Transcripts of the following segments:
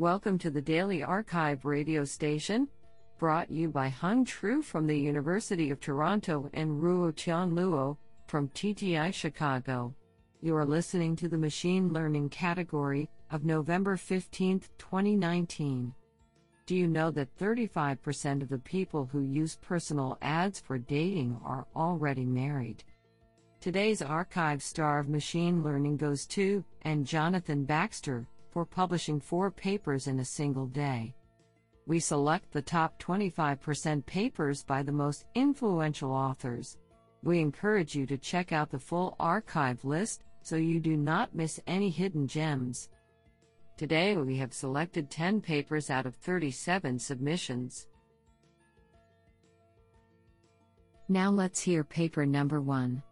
Welcome to the Daily arXiv radio station, brought you by Hung Tru from the University of Toronto and Ruo Tian Luo from TTI Chicago. You are listening to the Machine Learning category of November 15, 2019. Do you know that 35% of the people who use personal ads for dating are already married? Today's arXiv star of machine learning goes to, and Jonathan Baxter, for publishing four papers in a single day. We select the top 25% papers by the most influential authors. We encourage you to check out the full arXiv list so you do not miss any hidden gems. Today we have selected 10 papers out of 37 submissions. Now let's hear paper number 1.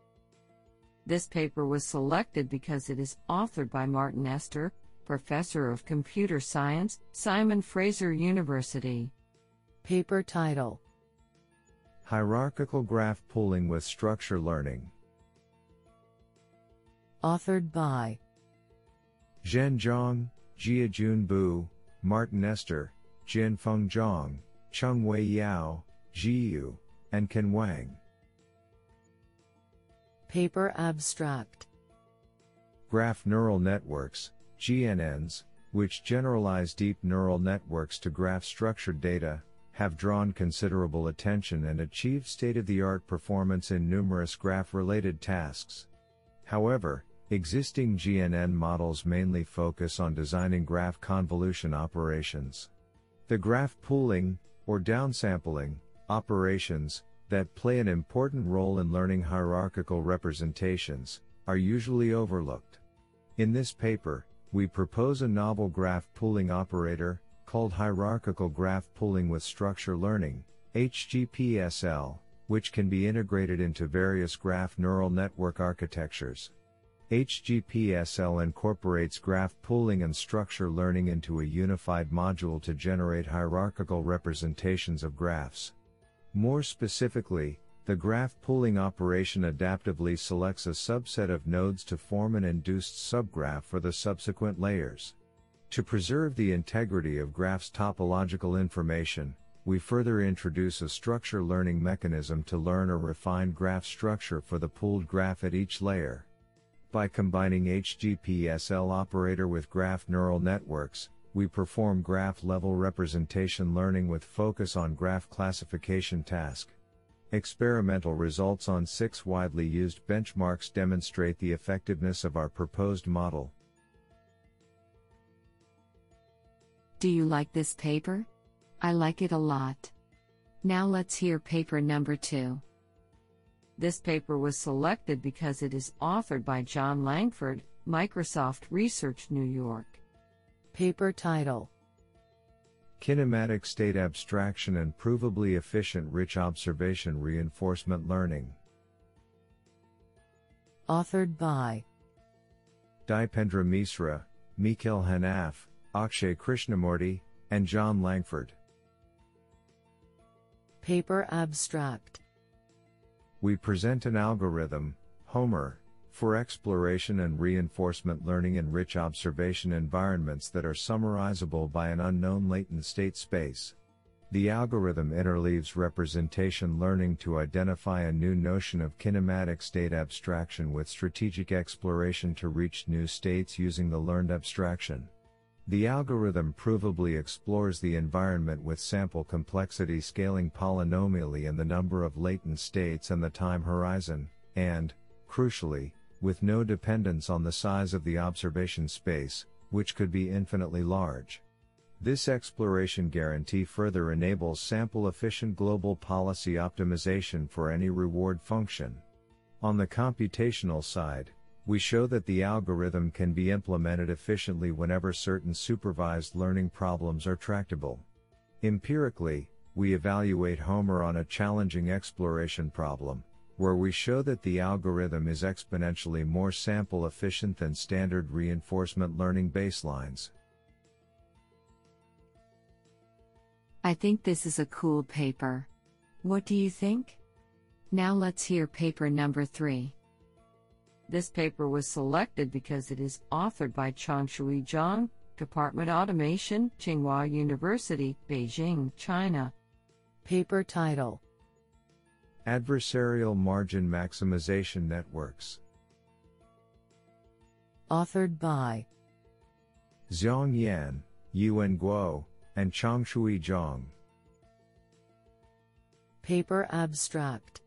This paper was selected because it is authored by Martin Ester, Professor of Computer Science, Simon Fraser University. Paper title Hierarchical Graph Pooling with Structure Learning. Authored by Zhen Zhang, Jiajun Bu, Martin Ester, Jianfeng Zhang, Chengwei Yao, Zhi Yu, and Can Wang. Paper Abstract Graph Neural Networks, GNNs, which generalize deep neural networks to graph structured data, have drawn considerable attention and achieved state of the art performance in numerous graph related tasks. However, existing GNN models mainly focus on designing graph convolution operations. The graph pooling, or downsampling, operations, that play an important role in learning hierarchical representations, are usually overlooked. In this paper, we propose a novel graph pooling operator, called hierarchical graph pooling with structure learning, HGPSL, which can be integrated into various graph neural network architectures. HGPSL incorporates graph pooling and structure learning into a unified module to generate hierarchical representations of graphs. More specifically, the graph pooling operation adaptively selects a subset of nodes to form an induced subgraph for the subsequent layers. To preserve the integrity of graph's topological information, we further introduce a structure learning mechanism to learn a refined graph structure for the pooled graph at each layer. By combining HGPSL operator with graph neural networks, we perform graph level representation learning with focus on graph classification task. Experimental results on six widely used benchmarks demonstrate the effectiveness of our proposed model. Do you like this paper? I like it a lot. Now let's hear paper number two. This paper was selected because it is authored by John Langford, Microsoft Research New York. Paper title Kinematic state abstraction and provably efficient rich observation reinforcement learning. Authored by Dipendra Misra, Mikael Henaff, Akshay Krishnamurthy, and John Langford. Paper Abstract We present an algorithm, Homer, for exploration and reinforcement learning in rich observation environments that are summarizable by an unknown latent state space. The algorithm interleaves representation learning to identify a new notion of kinematic state abstraction with strategic exploration to reach new states using the learned abstraction. The algorithm provably explores the environment with sample complexity scaling polynomially in the number of latent states and the time horizon, and, crucially, with no dependence on the size of the observation space, which could be infinitely large. This exploration guarantee further enables sample efficient global policy optimization for any reward function. On the computational side, we show that the algorithm can be implemented efficiently whenever certain supervised learning problems are tractable. Empirically, we evaluate Homer on a challenging exploration problem, where we show that the algorithm is exponentially more sample efficient than standard reinforcement learning baselines. I think this is a cool paper. What do you think? Now let's hear paper number 3. This paper was selected because it is authored by Changshui Zhang, Department Automation, Tsinghua University, Beijing, China. Paper title Adversarial Margin Maximization Networks. Authored by Ziang Yan, Yiwen Guo, and Changshui Zhang. Paper abstract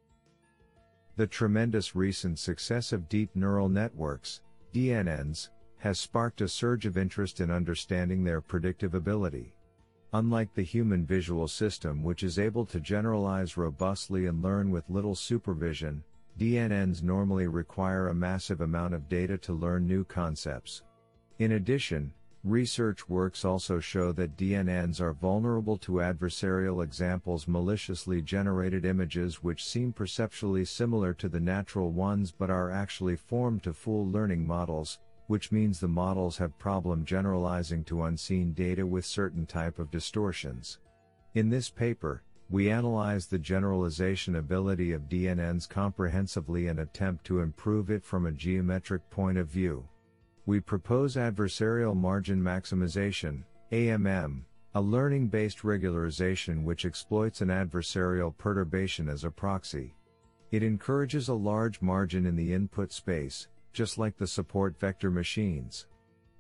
The tremendous recent success of deep neural networks, DNNs, has sparked a surge of interest in understanding their predictive ability. Unlike the human visual system, which is able to generalize robustly and learn with little supervision, DNNs normally require a massive amount of data to learn new concepts. In addition, research works also show that DNNs are vulnerable to adversarial examples maliciously generated images which seem perceptually similar to the natural ones but are actually formed to fool learning models, which means the models have problem generalizing to unseen data with certain type of distortions. In this paper, we analyze the generalization ability of DNNs comprehensively and attempt to improve it from a geometric point of view. We propose adversarial margin maximization, AMM, a learning-based regularization which exploits an adversarial perturbation as a proxy. It encourages a large margin in the input space, just like the support vector machines.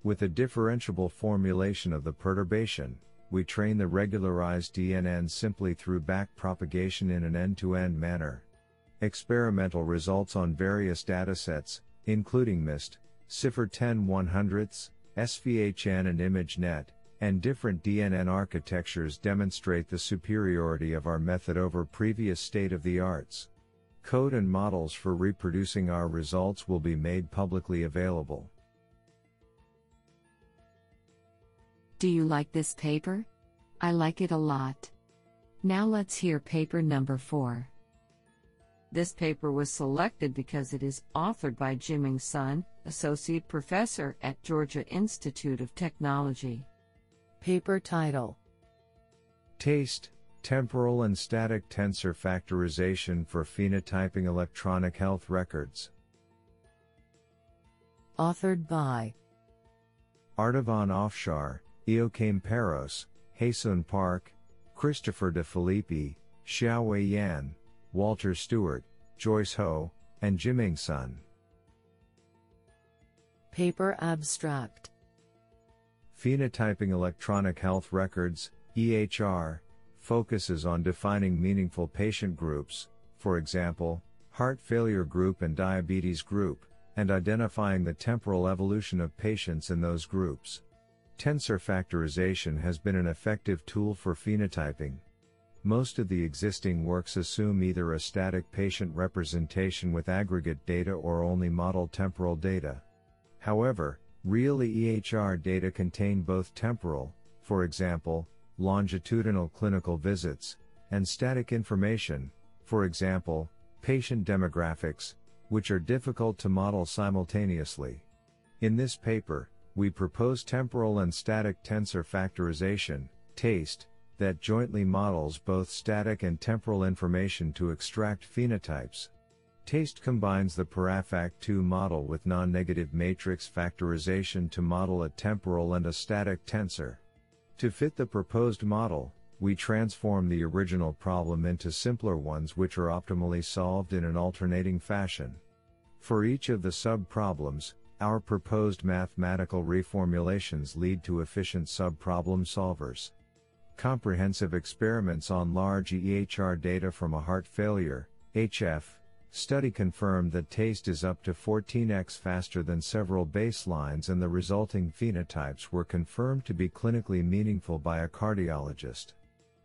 With a differentiable formulation of the perturbation, we train the regularized DNN simply through backpropagation in an end-to-end manner. Experimental results on various datasets, including MNIST, CIFAR 10 100ths, SVHN and ImageNet, and different DNN architectures demonstrate the superiority of our method over previous state-of-the-arts. Code and models for reproducing our results will be made publicly available. Do you like this paper? I like it a lot. Now let's hear paper number 4. This paper was selected because it is authored by Jimeng Sun, Associate Professor at Georgia Institute of Technology. Paper title Taste, Temporal and Static Tensor Factorization for Phenotyping Electronic Health Records. Authored by Ardavan Afshar, Ioakeim Perros, Haesun Park, Christopher De Filippi, Xiaowei Yan, Walter Stewart, Joyce Ho, and Jimeng Sun. Paper abstract Phenotyping Electronic Health Records, EHR, focuses on defining meaningful patient groups, for example, heart failure group and diabetes group, and identifying the temporal evolution of patients in those groups. Tensor factorization has been an effective tool for phenotyping. Most of the existing works assume either a static patient representation with aggregate data or only model temporal data. However, real EHR data contain both temporal, for example, longitudinal clinical visits, and static information, for example, patient demographics, which are difficult to model simultaneously. In this paper, we propose temporal and static tensor factorization, TASTE, that jointly models both static and temporal information to extract phenotypes. TASTE combines the PARAFAC2 model with non-negative matrix factorization to model a temporal and a static tensor. To fit the proposed model, we transform the original problem into simpler ones which are optimally solved in an alternating fashion. For each of the sub-problems, our proposed mathematical reformulations lead to efficient sub-problem solvers. Comprehensive experiments on large EHR data from a heart failure, HF, study confirmed that taste is up to 14x faster than several baselines and the resulting phenotypes were confirmed to be clinically meaningful by a cardiologist.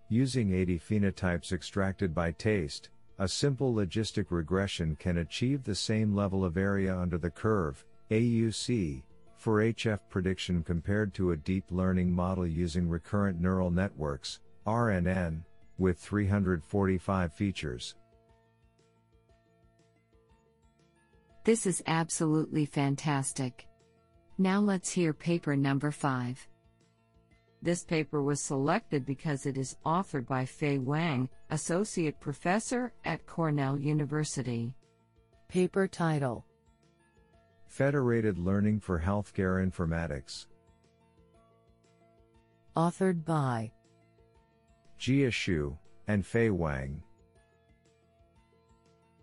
Using 80 phenotypes extracted by taste, a simple logistic regression can achieve the same level of area under the curve, AUC, for HF prediction compared to a deep learning model using recurrent neural networks, RNN, with 345 features. This is absolutely fantastic. Now let's hear paper number 5. This paper was selected because it is authored by Fei Wang, Associate Professor at Cornell University. Paper title Federated Learning for Healthcare Informatics. Authored by Jia Xu and Fei Wang.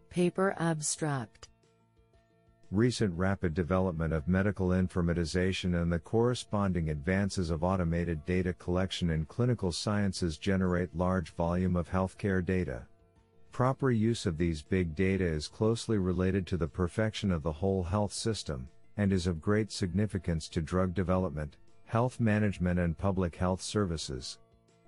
Paper Abstract Recent rapid development of medical informatization and the corresponding advances of automated data collection in clinical sciences generate large volume of healthcare data. Proper use of these big data is closely related to the perfection of the whole health system, and is of great significance to drug development, health management and public health services.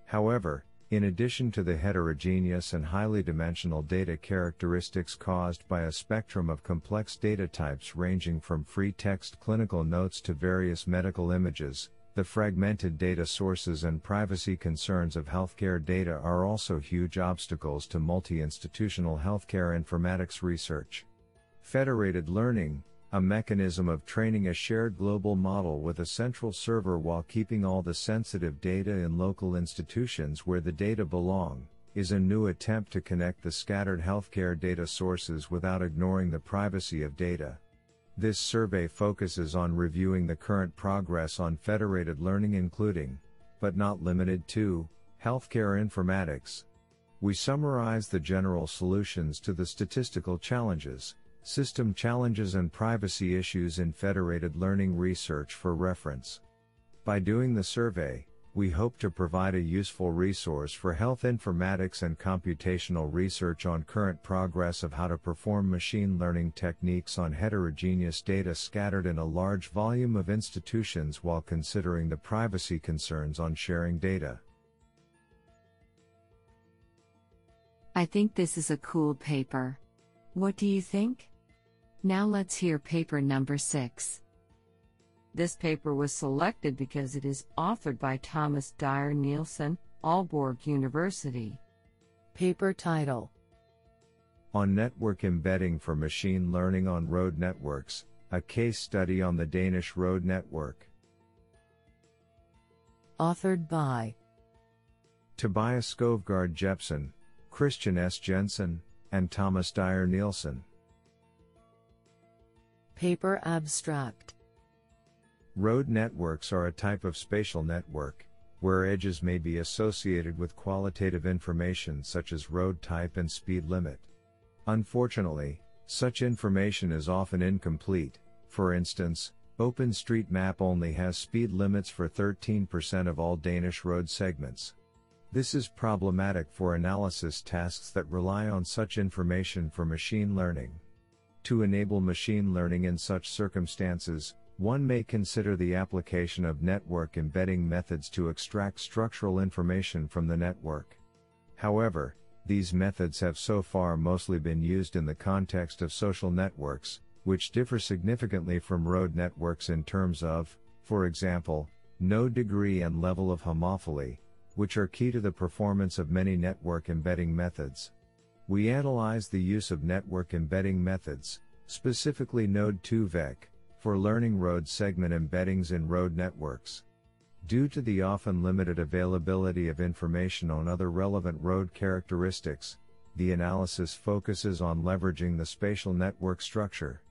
However, in addition to the heterogeneous and highly dimensional data characteristics caused by a spectrum of complex data types ranging from free text clinical notes to various medical images, the fragmented data sources and privacy concerns of healthcare data are also huge obstacles to multi institutional healthcare informatics research. Federated learning, a mechanism of training a shared global model with a central server while keeping all the sensitive data in local institutions where the data belong, is a new attempt to connect the scattered healthcare data sources without ignoring the privacy of data. This survey focuses on reviewing the current progress on federated learning, including, but not limited to, healthcare informatics. We summarize the general solutions to the statistical challenges, system challenges, and privacy issues in federated learning research for reference. By doing the survey, we hope to provide a useful resource for health informatics and computational research on current progress of how to perform machine learning techniques on heterogeneous data scattered in a large volume of institutions while considering the privacy concerns on sharing data. I think this is a cool paper. What do you think? Now let's hear paper number 6. This paper was selected because it is authored by Thomas Dyhre Nielsen, Aalborg University. Paper title On Network Embedding for Machine Learning on Road Networks, a case study on the Danish road network. Authored by Tobias Skovgaard Jepsen, Christian S. Jensen, and Thomas Dyhre Nielsen. Paper Abstract Road networks are a type of spatial network, where edges may be associated with qualitative information such as road type and speed limit. Unfortunately, such information is often incomplete, for instance, OpenStreetMap only has speed limits for 13% of all Danish road segments. This is problematic for analysis tasks that rely on such information for machine learning. To enable machine learning in such circumstances, one may consider the application of network embedding methods to extract structural information from the network. However, these methods have so far mostly been used in the context of social networks, which differ significantly from road networks in terms of, for example, node degree and level of homophily, which are key to the performance of many network embedding methods. We analyze the use of network embedding methods, specifically node2vec, for learning road segment embeddings in road networks. Due to the often limited availability of information on other relevant road characteristics, the analysis focuses on leveraging the spatial network structure.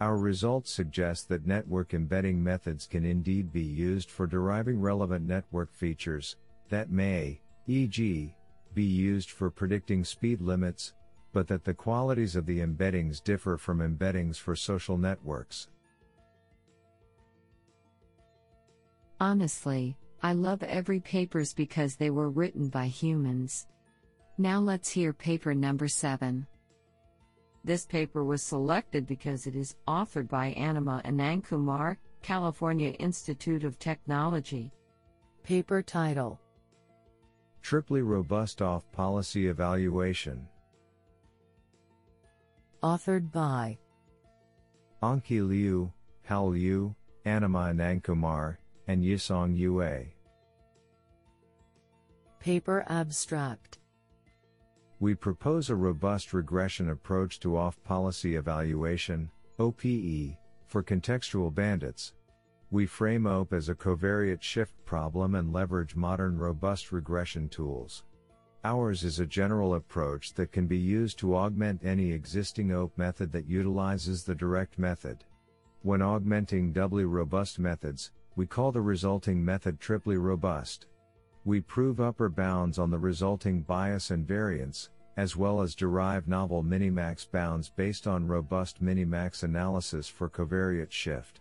Our results suggest that network embedding methods can indeed be used for deriving relevant network features, that may, e.g., be used for predicting speed limits, but that the qualities of the embeddings differ from embeddings for social networks. Honestly, I love every papers because they were written by humans. Now let's hear paper number 7. This paper was selected because it is authored by Anima Anandkumar, California Institute of Technology. Paper title Triply Robust Off Policy Evaluation. Authored by Anqi Liu, Hal Liu, Anima Anandkumar, and Yisong Yue. Paper Abstract We propose a robust regression approach to off policy evaluation, OPE, for contextual bandits. We frame OPE as a covariate shift problem and leverage modern robust regression tools. Ours is a general approach that can be used to augment any existing OPE method that utilizes the direct method. When augmenting doubly robust methods, we call the resulting method triply robust. we prove upper bounds on the resulting bias and variance, as well as derive novel minimax bounds based on robust minimax analysis for covariate shift.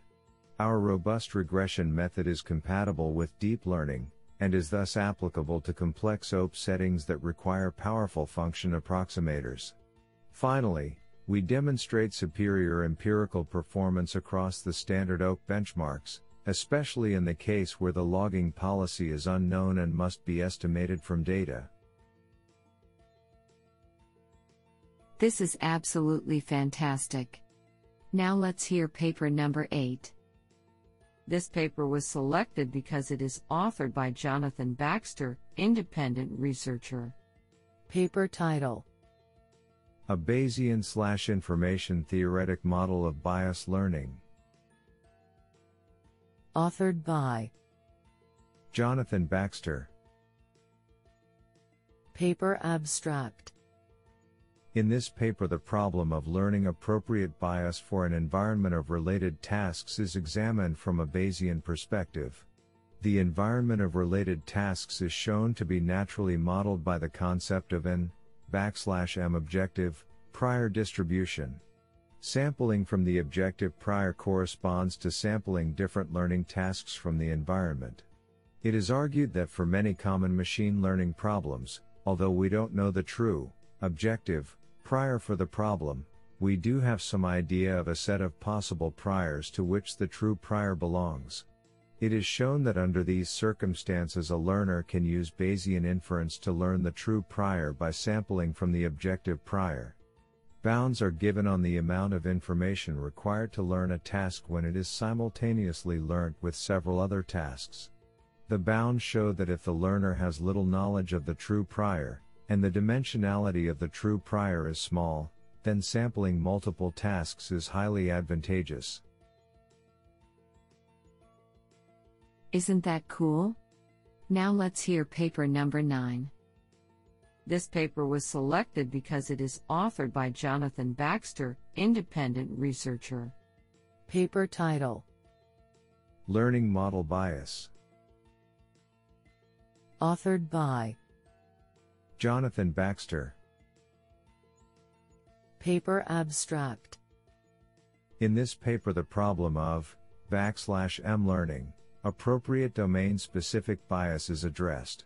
Our robust regression method is compatible with deep learning, and is thus applicable to complex OPE settings that require powerful function approximators. Finally, we demonstrate superior empirical performance across the standard OPE benchmarks, especially in the case where the logging policy is unknown and must be estimated from data. This is absolutely fantastic. Now let's hear paper number 8. This paper was selected because it is authored by Jonathan Baxter, independent researcher. Paper title A Bayesian slash information theoretic model of bias learning. Authored by Jonathan Baxter. Paper abstract In this paper, the problem of learning appropriate bias for an environment of related tasks is examined from a Bayesian perspective. The environment of related tasks is shown to be naturally modeled by the concept of an backslash m objective prior distribution. Sampling from the objective prior corresponds to sampling different learning tasks from the environment. It is argued that for many common machine learning problems, although we don't know the true, objective, prior for the problem, we do have some idea of a set of possible priors to which the true prior belongs. It is shown that under these circumstances a learner can use Bayesian inference to learn the true prior by sampling from the objective prior. Bounds are given on the amount of information required to learn a task when it is simultaneously learnt with several other tasks. The bounds show that if the learner has little knowledge of the true prior, and the dimensionality of the true prior is small, then sampling multiple tasks is highly advantageous. Isn't that cool? Now let's hear paper number 9. This paper was selected because it is authored by Jonathan Baxter, independent researcher. Paper title Learning Model Bias. Authored by Jonathan Baxter. Paper abstract In this paper, the problem of backslash m learning, appropriate domain specific bias is addressed.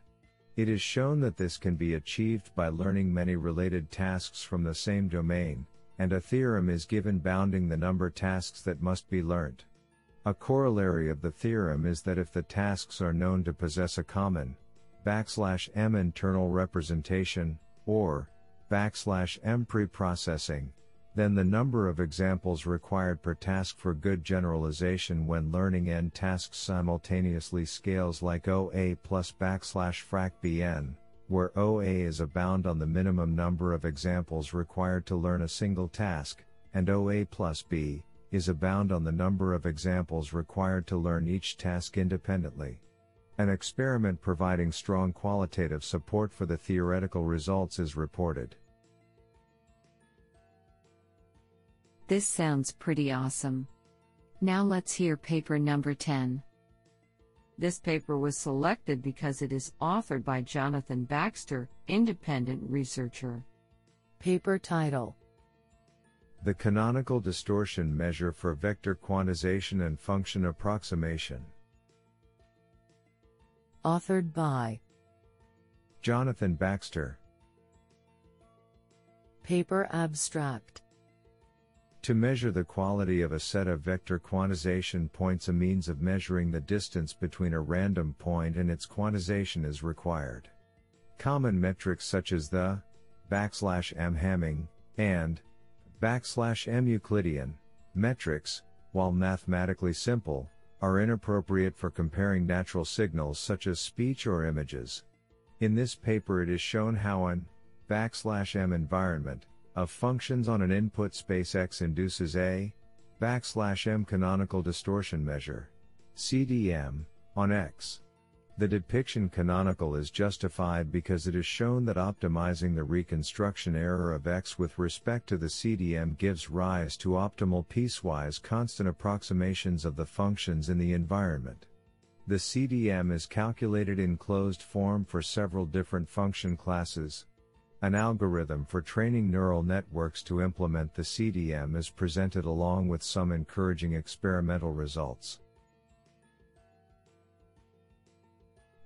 It is shown that this can be achieved by learning many related tasks from the same domain, and a theorem is given bounding the number tasks that must be learnt. A corollary of the theorem is that if the tasks are known to possess a common backslash m internal representation, or backslash m preprocessing, then the number of examples required per task for good generalization when learning n tasks simultaneously scales like OA plus backslash frac bn, where OA is a bound on the minimum number of examples required to learn a single task, and OA plus b is a bound on the number of examples required to learn each task independently. An experiment providing strong qualitative support for the theoretical results is reported. This sounds pretty awesome. Now let's hear paper number 10. This paper was selected because it is authored by Jonathan Baxter, independent researcher. Paper title The canonical distortion measure for vector quantization and function approximation. Authored by Jonathan Baxter. Paper abstract To measure the quality of a set of vector quantization points, a means of measuring the distance between a random point and its quantization is required. Common metrics such as the backslash m Hamming and backslash m Euclidean metrics, while mathematically simple, are inappropriate for comparing natural signals such as speech or images. In this paper, it is shown how an backslash m environment of functions on an input space X induces a backslash m canonical distortion measure CDM on X. The depiction canonical is justified because it is shown that optimizing the reconstruction error of X with respect to the CDM gives rise to optimal piecewise constant approximations of the functions in the environment. The CDM is calculated in closed form for several different function classes. An algorithm for training neural networks to implement the CDM is presented along with some encouraging experimental results.